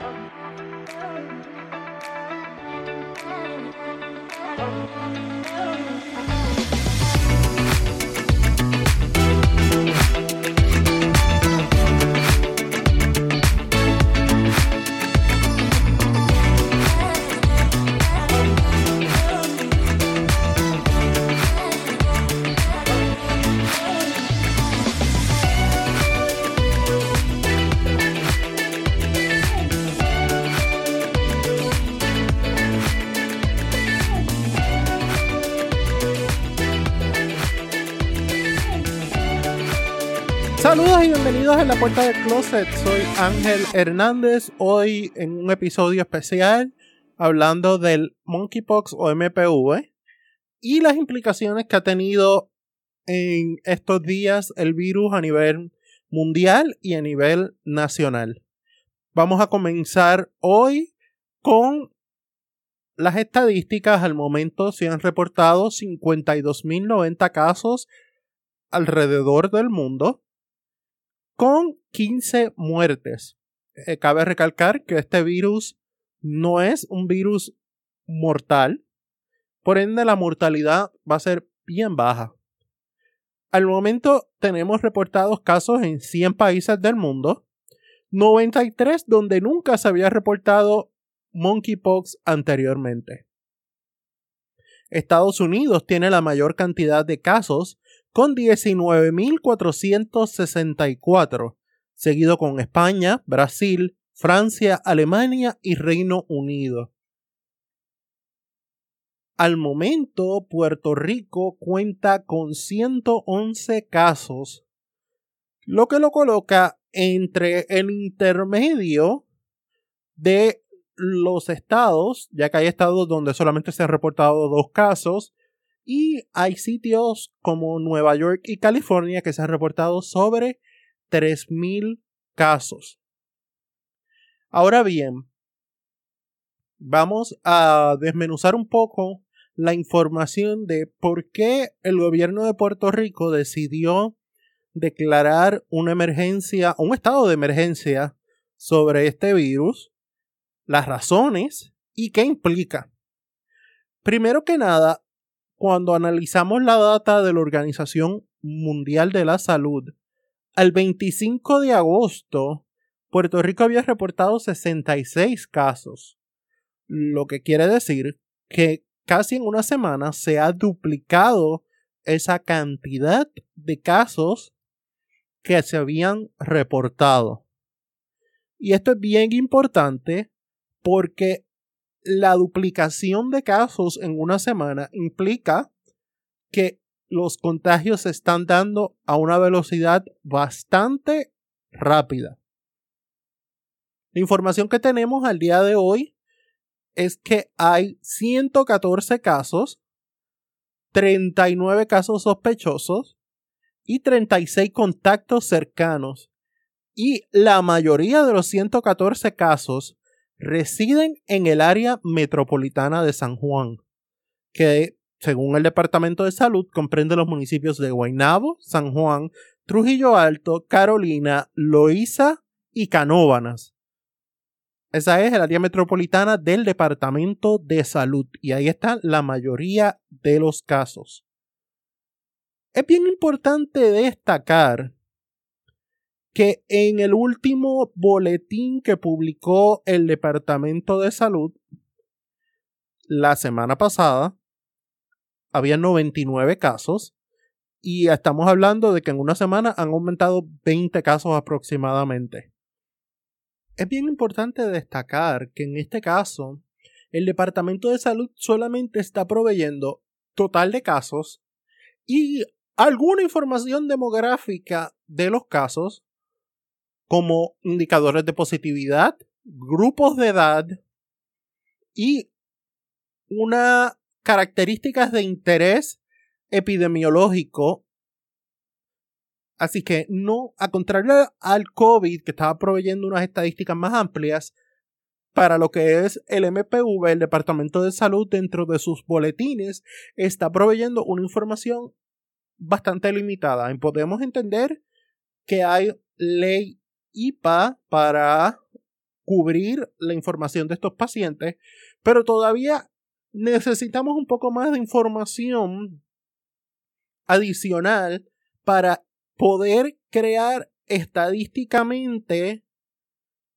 Saludos y bienvenidos a la puerta del closet. Soy Ángel Hernández. Hoy en un episodio especial hablando del monkeypox o MPV y las implicaciones que ha tenido en estos días el virus a nivel mundial y a nivel nacional. Vamos a comenzar hoy con las estadísticas. Al momento se han reportado 52.090 casos alrededor del mundo con 15 muertes. Eh, cabe recalcar que este virus no es un virus mortal, por ende la mortalidad va a ser bien baja. Al momento tenemos reportados casos en 100 países del mundo, 93 donde nunca se había reportado monkeypox anteriormente. Estados Unidos tiene la mayor cantidad de casos con 19.464, seguido con España, Brasil, Francia, Alemania y Reino Unido. Al momento, Puerto Rico cuenta con 111 casos, lo que lo coloca entre el intermedio de los estados, ya que hay estados donde solamente se han reportado dos casos, y hay sitios como Nueva York y California que se han reportado sobre 3.000 casos. Ahora bien, vamos a desmenuzar un poco la información de por qué el gobierno de Puerto Rico decidió declarar una emergencia, un estado de emergencia sobre este virus, las razones y qué implica. Primero que nada, cuando analizamos la data de la Organización Mundial de la Salud, al 25 de agosto, Puerto Rico había reportado 66 casos, lo que quiere decir que casi en una semana se ha duplicado esa cantidad de casos que se habían reportado. Y esto es bien importante porque la duplicación de casos en una semana implica que los contagios se están dando a una velocidad bastante rápida. La información que tenemos al día de hoy es que hay 114 casos, 39 casos sospechosos y 36 contactos cercanos. Y la mayoría de los 114 casos residen en el área metropolitana de San Juan, que según el Departamento de Salud comprende los municipios de Guaynabo, San Juan, Trujillo Alto, Carolina, Loíza y Canóvanas. Esa es el área metropolitana del Departamento de Salud y ahí está la mayoría de los casos. Es bien importante destacar que en el último boletín que publicó el Departamento de Salud la semana pasada, había 99 casos y estamos hablando de que en una semana han aumentado 20 casos aproximadamente. Es bien importante destacar que en este caso el Departamento de Salud solamente está proveyendo total de casos y alguna información demográfica de los casos como indicadores de positividad, grupos de edad y una características de interés epidemiológico. Así que no, a contrario al COVID, que estaba proveyendo unas estadísticas más amplias, para lo que es el MPV, el Departamento de Salud, dentro de sus boletines, está proveyendo una información bastante limitada. Podemos entender que hay ley IPA para cubrir la información de estos pacientes, pero todavía necesitamos un poco más de información adicional para poder crear estadísticamente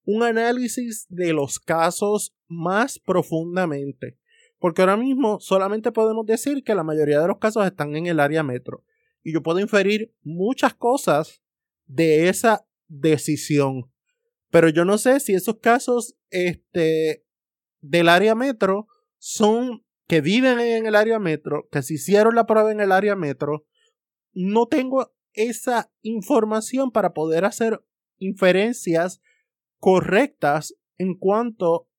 un análisis de los casos más profundamente. Porque ahora mismo solamente podemos decir que la mayoría de los casos están en el área metro. Y yo puedo inferir muchas cosas de esa decisión. Pero yo no sé si esos casos este, del área metro son que viven en el área metro, que se hicieron la prueba en el área metro. No tengo esa información para poder hacer inferencias correctas en cuanto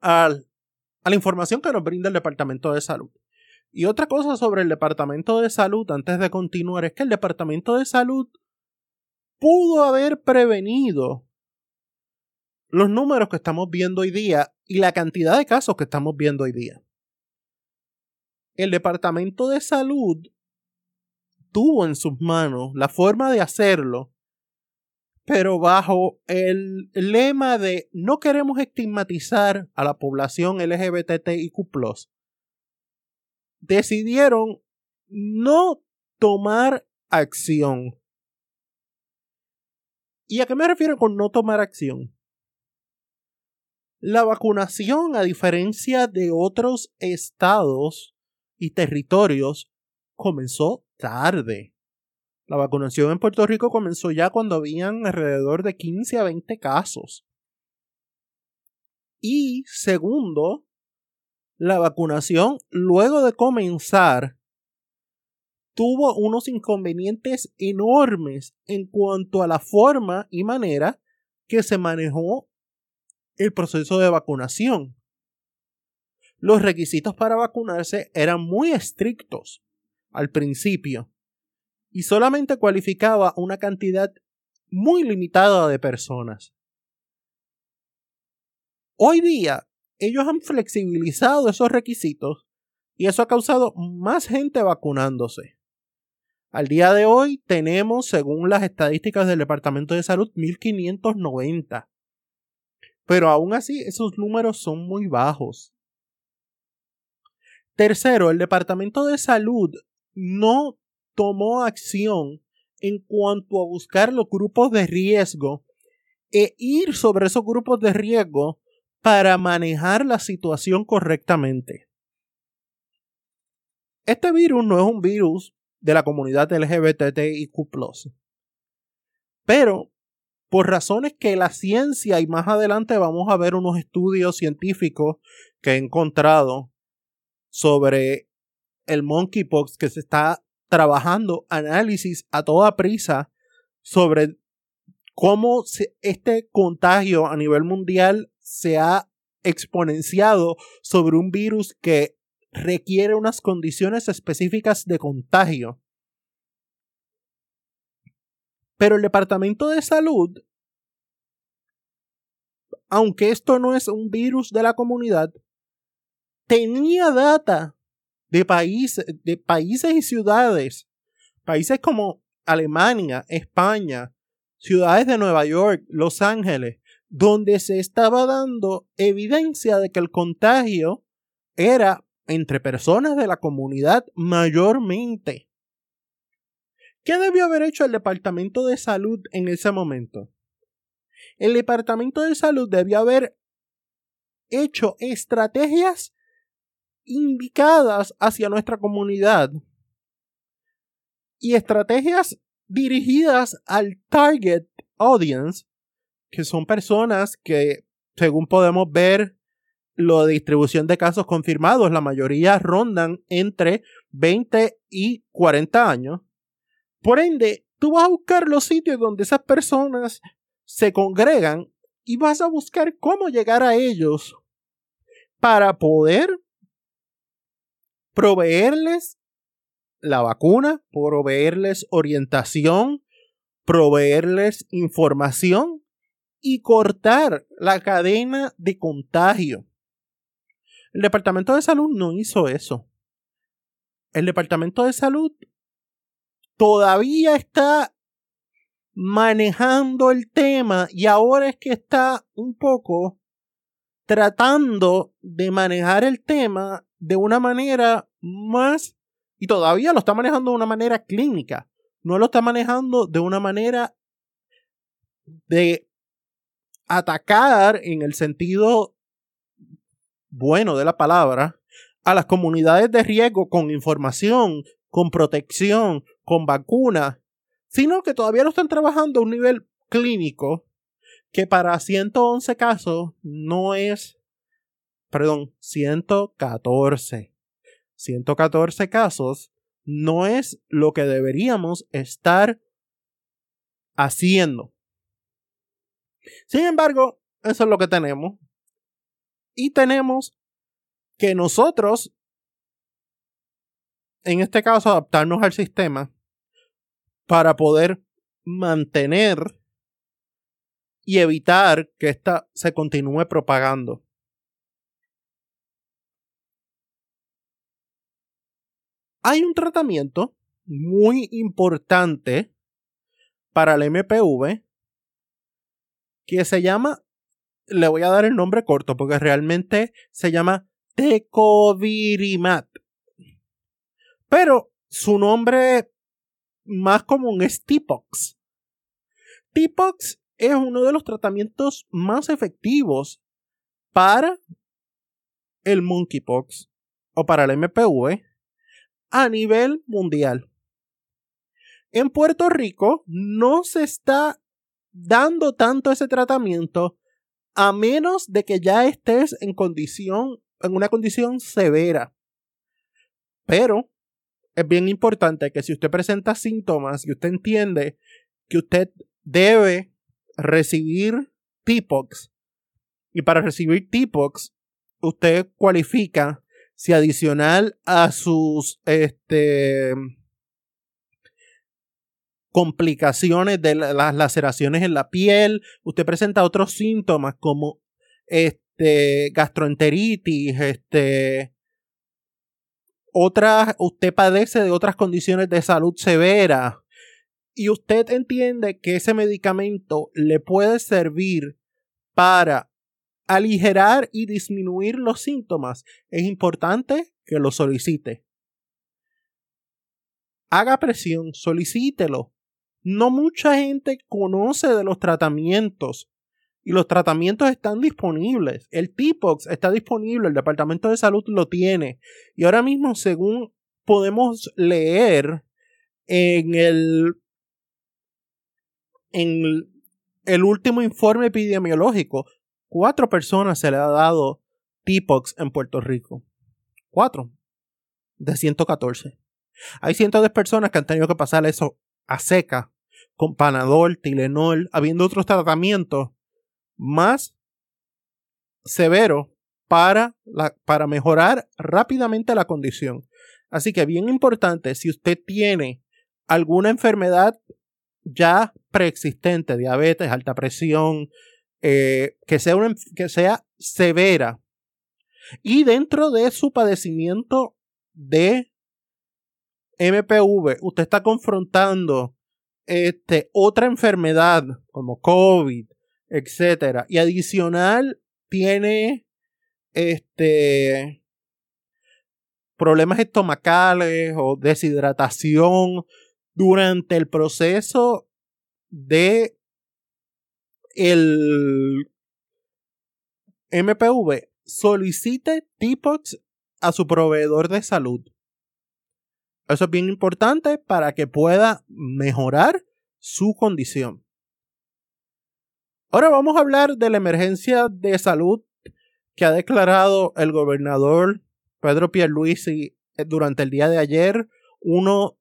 al, a la información que nos brinda el Departamento de Salud. Y otra cosa sobre el Departamento de Salud, antes de continuar, es que el Departamento de Salud pudo haber prevenido los números que estamos viendo hoy día y la cantidad de casos que estamos viendo hoy día. El Departamento de Salud tuvo en sus manos la forma de hacerlo, pero bajo el lema de no queremos estigmatizar a la población LGBTIQ, decidieron no tomar acción. ¿Y a qué me refiero con no tomar acción? La vacunación, a diferencia de otros estados y territorios, comenzó tarde. La vacunación en Puerto Rico comenzó ya cuando habían alrededor de 15 a 20 casos. Y segundo, la vacunación, luego de comenzar, tuvo unos inconvenientes enormes en cuanto a la forma y manera que se manejó el proceso de vacunación. Los requisitos para vacunarse eran muy estrictos al principio y solamente cualificaba una cantidad muy limitada de personas. Hoy día ellos han flexibilizado esos requisitos y eso ha causado más gente vacunándose. Al día de hoy tenemos, según las estadísticas del Departamento de Salud, 1590. Pero aún así, esos números son muy bajos. Tercero, el Departamento de Salud no tomó acción en cuanto a buscar los grupos de riesgo e ir sobre esos grupos de riesgo para manejar la situación correctamente. Este virus no es un virus de la comunidad LGBTIQ. Pero, por razones que la ciencia, y más adelante vamos a ver unos estudios científicos que he encontrado sobre el monkeypox que se está trabajando análisis a toda prisa sobre cómo este contagio a nivel mundial se ha exponenciado sobre un virus que requiere unas condiciones específicas de contagio. Pero el Departamento de Salud, aunque esto no es un virus de la comunidad, tenía data de países, de países y ciudades, países como Alemania, España, ciudades de Nueva York, Los Ángeles, donde se estaba dando evidencia de que el contagio era entre personas de la comunidad mayormente. ¿Qué debió haber hecho el Departamento de Salud en ese momento? El Departamento de Salud debió haber hecho estrategias indicadas hacia nuestra comunidad y estrategias dirigidas al target audience, que son personas que, según podemos ver, la distribución de casos confirmados, la mayoría rondan entre 20 y 40 años. Por ende, tú vas a buscar los sitios donde esas personas se congregan y vas a buscar cómo llegar a ellos para poder proveerles la vacuna, proveerles orientación, proveerles información y cortar la cadena de contagio. El Departamento de Salud no hizo eso. El Departamento de Salud todavía está manejando el tema y ahora es que está un poco tratando de manejar el tema de una manera más y todavía lo está manejando de una manera clínica, no lo está manejando de una manera de atacar en el sentido bueno de la palabra a las comunidades de riesgo con información, con protección, con vacunas, sino que todavía lo están trabajando a un nivel clínico que para 111 casos no es, perdón, 114. 114 casos no es lo que deberíamos estar haciendo. Sin embargo, eso es lo que tenemos. Y tenemos que nosotros, en este caso, adaptarnos al sistema para poder mantener y evitar que ésta se continúe propagando. Hay un tratamiento muy importante para el MPV que se llama, le voy a dar el nombre corto porque realmente se llama Tecovirimat. Pero su nombre más común es Tipox. Tipox es uno de los tratamientos más efectivos para el monkeypox o para el MPV a nivel mundial. En Puerto Rico no se está dando tanto ese tratamiento a menos de que ya estés en condición, en una condición severa. Pero es bien importante que si usted presenta síntomas y usted entiende que usted debe recibir TPOX y para recibir TPOX usted cualifica si adicional a sus este complicaciones de las laceraciones en la piel, usted presenta otros síntomas como este, gastroenteritis, este, otras, usted padece de otras condiciones de salud severa y usted entiende que ese medicamento le puede servir para aligerar y disminuir los síntomas, es importante que lo solicite. Haga presión, solicítelo. No mucha gente conoce de los tratamientos y los tratamientos están disponibles. El TPOX está disponible, el Departamento de Salud lo tiene. Y ahora mismo, según podemos leer en el, en el último informe epidemiológico, cuatro personas se le ha dado TPOX en Puerto Rico. Cuatro de 114. Hay cientos de personas que han tenido que pasar eso a seca, con Panadol, Tilenol, habiendo otros tratamientos más severos para, para mejorar rápidamente la condición. Así que bien importante, si usted tiene alguna enfermedad ya preexistente, diabetes, alta presión, eh, que, sea una, que sea severa, y dentro de su padecimiento de MPV, usted está confrontando este, otra enfermedad como COVID, etcétera, y adicional tiene este problemas estomacales o deshidratación durante el proceso de el MPV, solicite TIPOX a su proveedor de salud. Eso es bien importante para que pueda mejorar su condición. Ahora vamos a hablar de la emergencia de salud que ha declarado el gobernador Pedro Pierluisi eh, durante el día de ayer, 1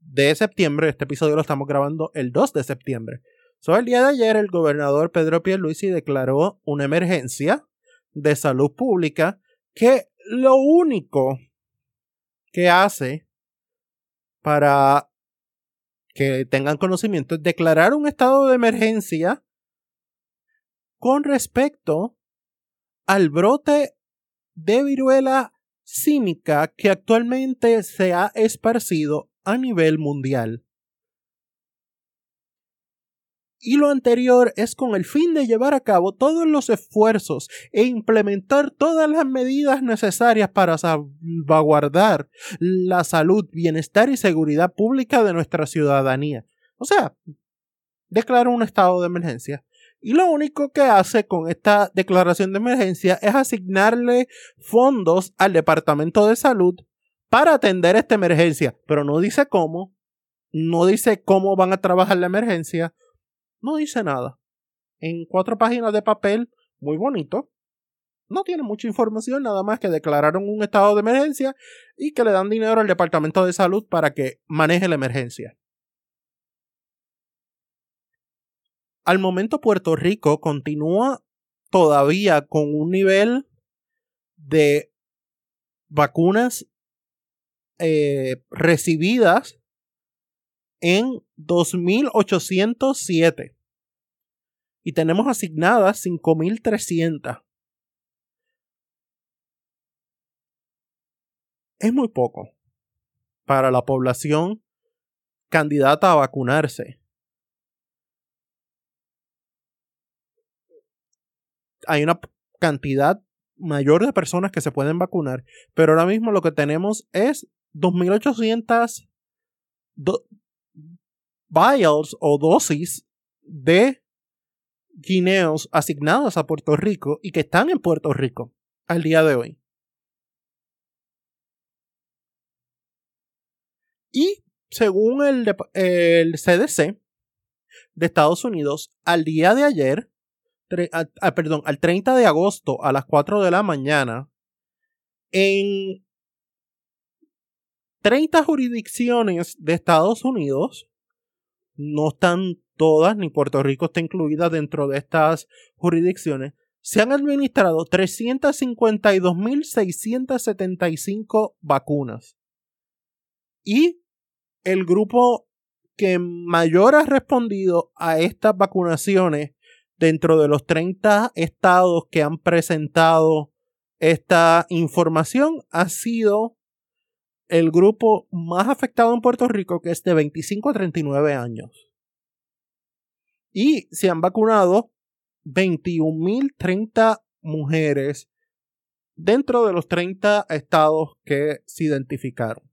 de septiembre. Este episodio lo estamos grabando el 2 de septiembre. Sobre el día de ayer, el gobernador Pedro Pierluisi declaró una emergencia de salud pública que lo único que hace para que tengan conocimiento declarar un estado de emergencia con respecto al brote de viruela símica que actualmente se ha esparcido a nivel mundial. Y lo anterior es con el fin de llevar a cabo todos los esfuerzos e implementar todas las medidas necesarias para salvaguardar la salud, bienestar y seguridad pública de nuestra ciudadanía. O sea, declara un estado de emergencia. Y lo único que hace con esta declaración de emergencia es asignarle fondos al Departamento de Salud para atender esta emergencia, pero no dice cómo, no dice cómo van a trabajar la emergencia, no dice nada. En cuatro páginas de papel, muy bonito. No tiene mucha información, nada más que declararon un estado de emergencia y que le dan dinero al Departamento de Salud para que maneje la emergencia. Al momento Puerto Rico continúa todavía con un nivel de vacunas eh, recibidas en 2.807 y tenemos asignadas 5.300. Es muy poco para la población candidata a vacunarse. Hay una cantidad mayor de personas que se pueden vacunar, pero ahora mismo lo que tenemos es 2.800 vials o dosis de guineos asignados a Puerto Rico y que están en Puerto Rico al día de hoy. Y según el, el CDC de Estados Unidos, al día de ayer, perdón, al 30 de agosto a las 4 de la mañana, en 30 jurisdicciones de Estados Unidos, no están todas, ni Puerto Rico está incluida dentro de estas jurisdicciones, se han administrado 352.675 vacunas. Y el grupo que mayor ha respondido a estas vacunaciones dentro de los 30 estados que han presentado esta información ha sido el grupo más afectado en Puerto Rico, que es de 25 a 39 años. Y se han vacunado 21.030 mujeres dentro de los 30 estados que se identificaron.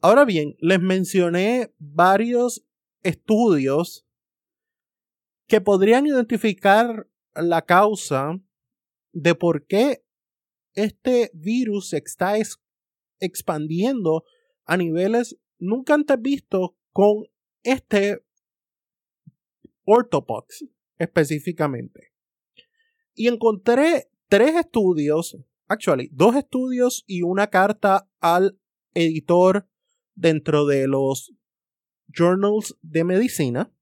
Ahora bien, les mencioné varios estudios que podrían identificar la causa de por qué este virus se está expandiendo a niveles nunca antes vistos con este orthopox específicamente. Y encontré tres estudios, actually, dos estudios y una carta al editor dentro de los journals de medicina,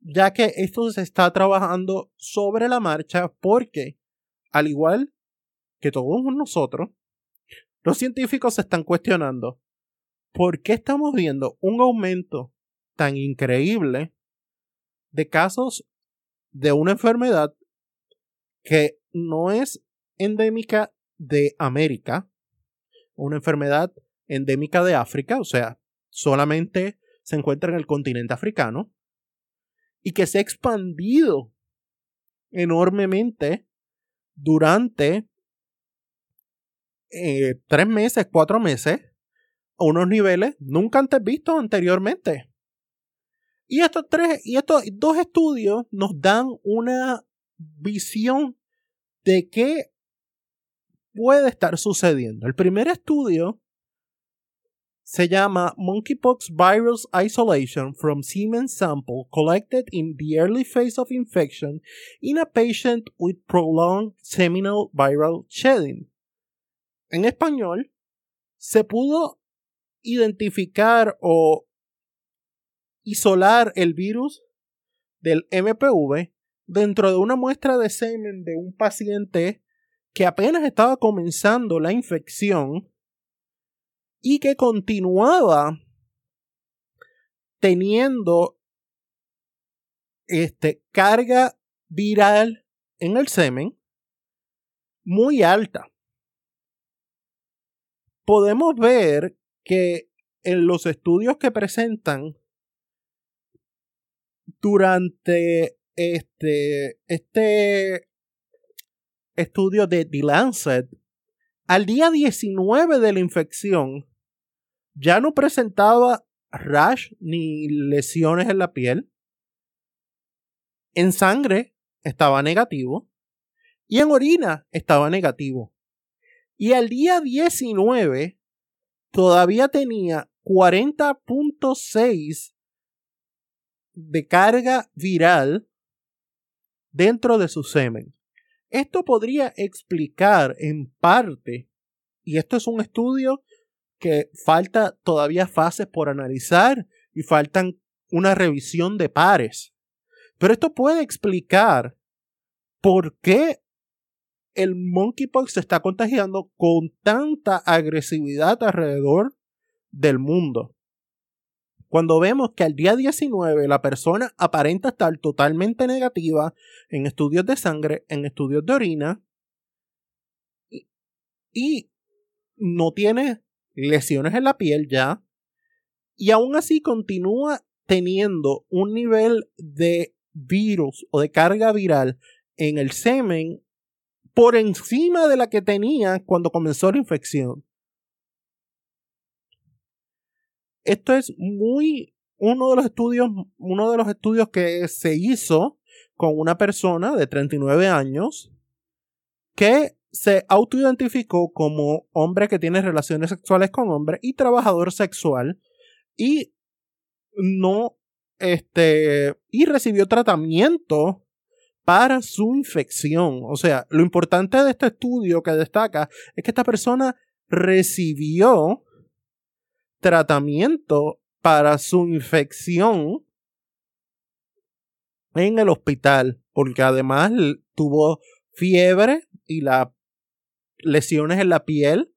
ya que esto se está trabajando sobre la marcha porque, al igual que todos nosotros, los científicos se están cuestionando por qué estamos viendo un aumento tan increíble de casos de una enfermedad que no es endémica de América, una enfermedad endémica de África, o sea, solamente se encuentra en el continente africano, y que se ha expandido enormemente durante eh, tres meses, cuatro meses, a unos niveles nunca antes vistos anteriormente. Y estos tres, y estos dos estudios nos dan una visión de qué puede estar sucediendo. El primer estudio se llama Monkeypox Virus Isolation from Semen Sample collected in the early phase of infection in a patient with prolonged seminal viral shedding en español, se pudo identificar o isolar el virus del MPV dentro de una muestra de semen de un paciente que apenas estaba comenzando la infección y que continuaba teniendo este, carga viral en el semen muy alta podemos ver que en los estudios que presentan durante este, este estudio de The Lancet, al día 19 de la infección, ya no presentaba rash ni lesiones en la piel. En sangre estaba negativo. Y en orina estaba negativo. Y al día 19 todavía tenía 40.6 de carga viral dentro de su semen. Esto podría explicar en parte, y esto es un estudio que falta todavía fases por analizar y faltan una revisión de pares. Pero esto puede explicar por qué el monkeypox se está contagiando con tanta agresividad alrededor del mundo. Cuando vemos que al día 19 la persona aparenta estar totalmente negativa en estudios de sangre, en estudios de orina, y no tiene lesiones en la piel ya, y aún así continúa teniendo un nivel de virus o de carga viral en el semen por encima de la que tenía cuando comenzó la infección. Esto es muy uno de los estudios, uno de los estudios que se hizo con una persona de 39 años que se autoidentificó como hombre que tiene relaciones sexuales con hombre y trabajador sexual y no este y recibió tratamiento para su infección. O sea, lo importante de este estudio que destaca es que esta persona recibió tratamiento para su infección en el hospital, porque además tuvo fiebre y las lesiones en la piel,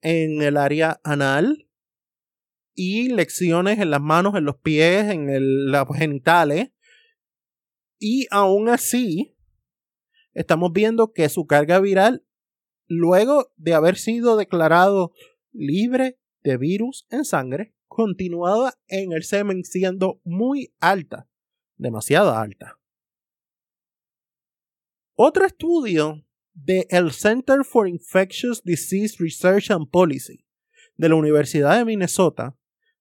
en el área anal y lesiones en las manos, en los pies, en el, los genitales y aún así, estamos viendo que su carga viral, luego de haber sido declarado libre de virus en sangre, continuaba en el semen siendo muy alta, demasiado alta. Otro estudio del el Center for Infectious Disease Research and Policy de la Universidad de Minnesota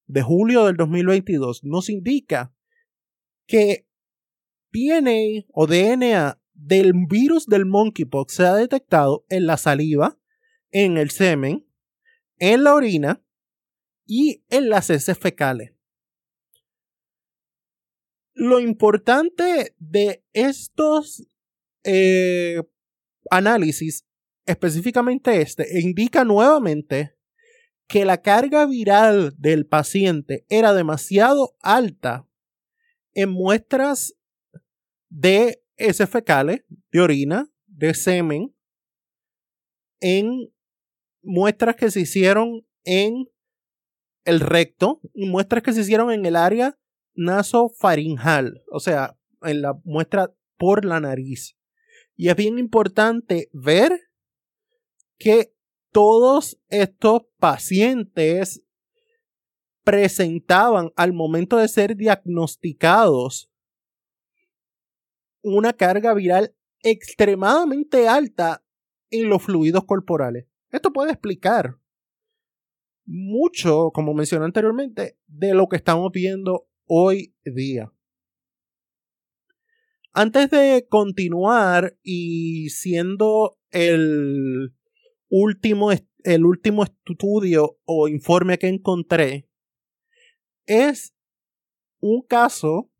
de julio del 2022 nos indica que DNA o DNA del virus del monkeypox se ha detectado en la saliva, en el semen, en la orina y en las heces fecales. Lo importante de estos eh, análisis, específicamente este, indica nuevamente que la carga viral del paciente era demasiado alta en muestras de heces fecales, de orina, de semen, en muestras que se hicieron en el recto y muestras que se hicieron en el área nasofaringal, o sea, en la muestra por la nariz. Y es bien importante ver que todos estos pacientes presentaban al momento de ser diagnosticados una carga viral extremadamente alta en los fluidos corporales. Esto puede explicar mucho, como mencioné anteriormente, de lo que estamos viendo hoy día. Antes de continuar y siendo el último, el último estudio o informe que encontré, es un caso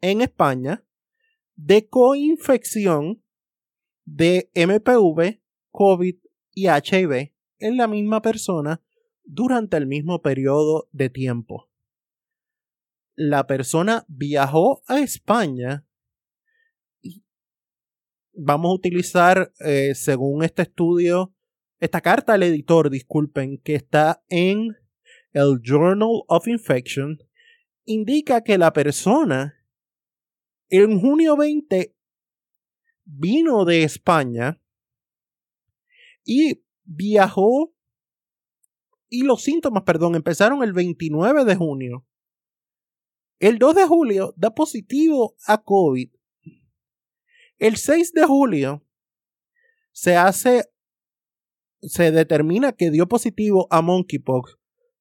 en España de coinfección de MPV, COVID y HIV en la misma persona durante el mismo periodo de tiempo. La persona viajó a España y vamos a utilizar, eh, según este estudio, esta carta al editor, disculpen, que está en el Journal of Infection, indica que la persona en junio 20 vino de España y viajó y los síntomas, perdón, empezaron el 29 de junio. El 2 de julio da positivo a COVID. El 6 de julio se hace, se determina que dio positivo a monkeypox.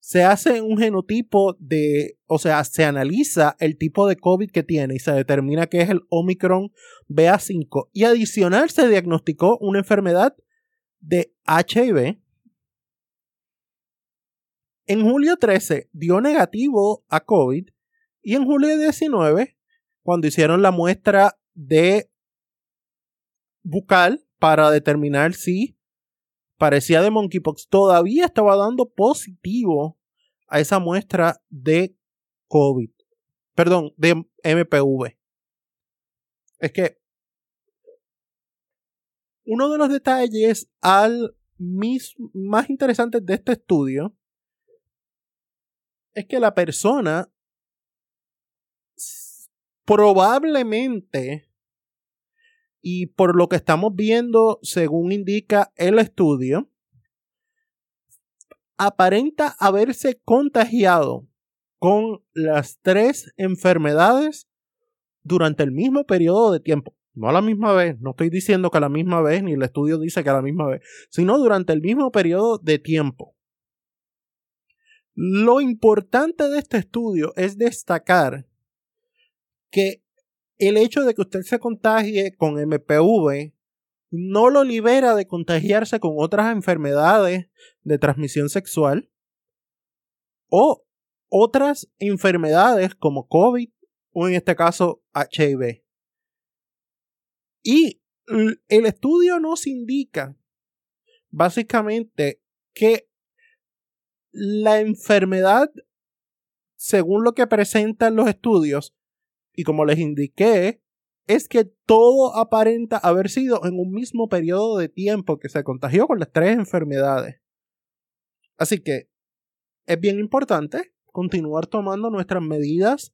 Se hace un genotipo de, o sea, se analiza el tipo de COVID que tiene y se determina que es el Omicron BA5. Y adicional se diagnosticó una enfermedad de HIV. En julio 13 dio negativo a COVID y en julio 19, cuando hicieron la muestra de bucal para determinar si parecía de monkeypox, todavía estaba dando positivo a esa muestra de COVID. Perdón, de MPV. Es que uno de los detalles al más interesantes de este estudio es que la persona probablemente y por lo que estamos viendo, según indica el estudio, aparenta haberse contagiado con las tres enfermedades durante el mismo periodo de tiempo. No a la misma vez, no estoy diciendo que a la misma vez, ni el estudio dice que a la misma vez, sino durante el mismo periodo de tiempo. Lo importante de este estudio es destacar que el hecho de que usted se contagie con MPV no lo libera de contagiarse con otras enfermedades de transmisión sexual o otras enfermedades como COVID o en este caso HIV. Y el estudio nos indica básicamente que la enfermedad, según lo que presentan los estudios, y como les indiqué, es que todo aparenta haber sido en un mismo periodo de tiempo que se contagió con las tres enfermedades. Así que es bien importante continuar tomando nuestras medidas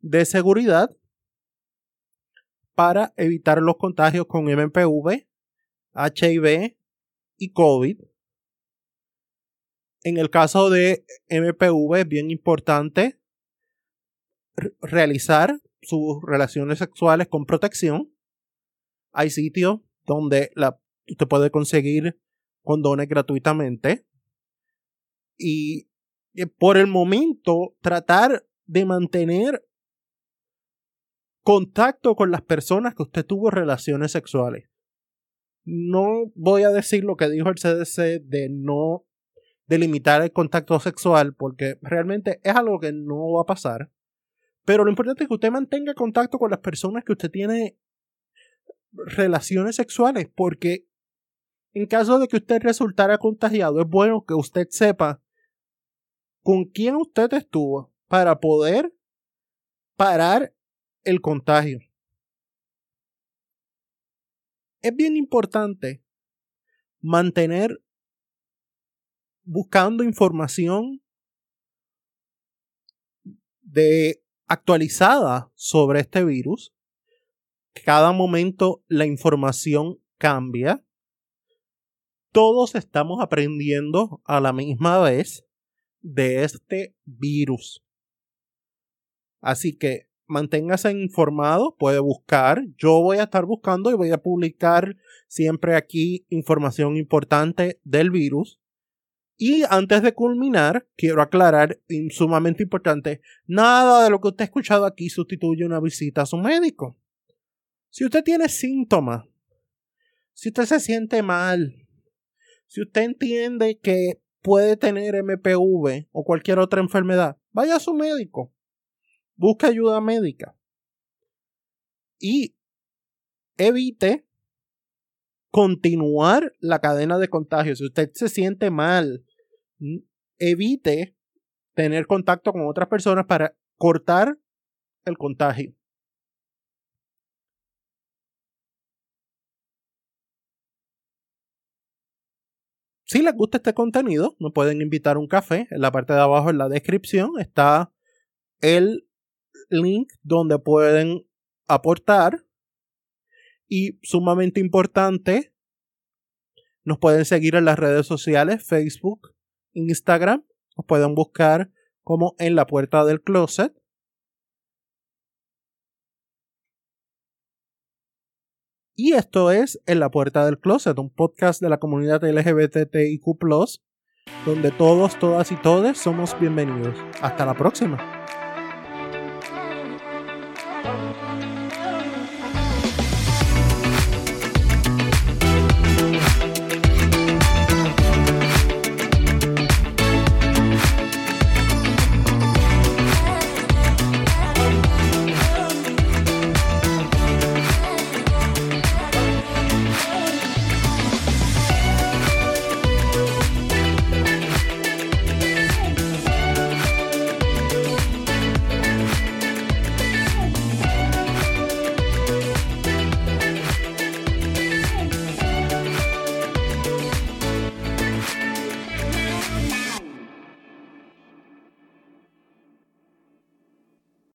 de seguridad para evitar los contagios con MPV, HIV y COVID. En el caso de MPV es bien importante realizar sus relaciones sexuales con protección. Hay sitios donde la, usted puede conseguir condones gratuitamente. Y por el momento, tratar de mantener contacto con las personas que usted tuvo relaciones sexuales. No voy a decir lo que dijo el CDC de no delimitar el contacto sexual porque realmente es algo que no va a pasar. Pero lo importante es que usted mantenga contacto con las personas que usted tiene relaciones sexuales, porque en caso de que usted resultara contagiado, es bueno que usted sepa con quién usted estuvo para poder parar el contagio. Es bien importante mantener buscando información de actualizada sobre este virus. Cada momento la información cambia. Todos estamos aprendiendo a la misma vez de este virus. Así que manténgase informado, puede buscar. Yo voy a estar buscando y voy a publicar siempre aquí información importante del virus. Y antes de culminar, quiero aclarar, sumamente importante, nada de lo que usted ha escuchado aquí sustituye una visita a su médico. Si usted tiene síntomas, si usted se siente mal, si usted entiende que puede tener MPV o cualquier otra enfermedad, vaya a su médico. Busque ayuda médica. Y evite continuar la cadena de contagio. Si usted se siente mal, evite tener contacto con otras personas para cortar el contagio. Si les gusta este contenido, me pueden invitar a un café. En la parte de abajo, en la descripción, está el link donde pueden aportar y sumamente importante, nos pueden seguir en las redes sociales, Facebook, Instagram. Nos pueden buscar como en la puerta del closet. Y esto es En la Puerta del Closet, un podcast de la comunidad LGBTIQ, donde todos, todas y todes somos bienvenidos. Hasta la próxima.